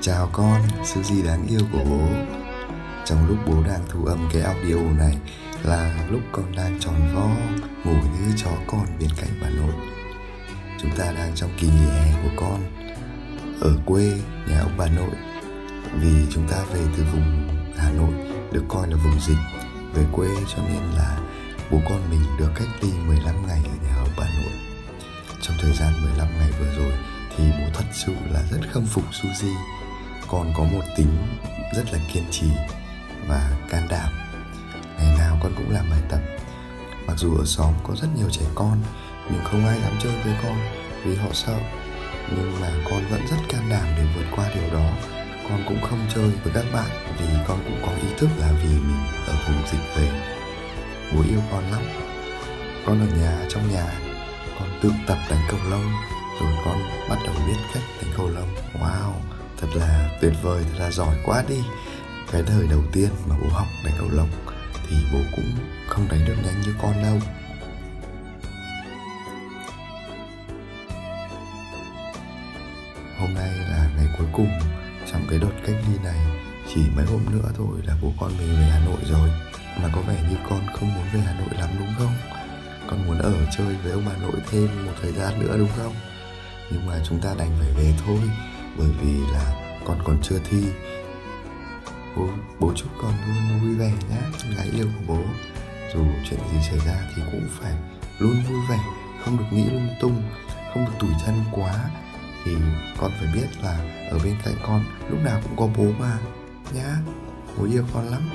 Chào con, sự gì đáng yêu của bố? Trong lúc bố đang thu âm cái audio này Là lúc con đang tròn vo Ngủ như chó con bên cạnh bà nội. Chúng ta đang trong kỳ nghỉ hè của con Ở quê nhà ông bà nội. Vì chúng ta về từ vùng Hà Nội Được coi là vùng dịch. Về quê cho nên là Bố con mình được cách ly 15 ngày ở nhà ông bà nội. Trong thời gian 15 ngày vừa rồi Thì bố thật sự là rất khâm phục Suzy con có một tính rất là kiên trì và can đảm. Ngày nào con cũng làm bài tập. Mặc dù ở xóm có rất nhiều trẻ con, nhưng không ai dám chơi với con vì họ sợ. Nhưng mà con vẫn rất can đảm để vượt qua điều đó. Con cũng không chơi với các bạn vì con cũng có ý thức là vì mình ở vùng dịch về. Bố yêu con lắm. Con ở nhà, trong nhà, con tự tập đánh cầu lông, rồi con bắt đầu biết cách đánh cầu lông. Wow! Thật là tuyệt vời, thật là giỏi quá đi. Cái đời đầu tiên mà bố học đánh cầu lông thì bố cũng không đánh được nhanh như con đâu. Hôm nay là ngày cuối cùng trong cái đợt cách ly này. Chỉ mấy hôm nữa thôi là bố con mình về hà nội rồi. Mà có vẻ như con không muốn về hà nội lắm đúng không? Con muốn ở chơi với ông bà nội thêm một thời gian nữa đúng không? Nhưng mà chúng ta đành phải về thôi bởi vì là con còn chưa thi. Bố, bố chúc con luôn vui vẻ nhé gái yêu của bố. Dù chuyện gì xảy ra thì cũng phải luôn vui vẻ không được nghĩ lung tung không được tủi thân quá. Thì con phải biết là ở bên cạnh con lúc nào cũng có bố mà nhá. Bố yêu con lắm.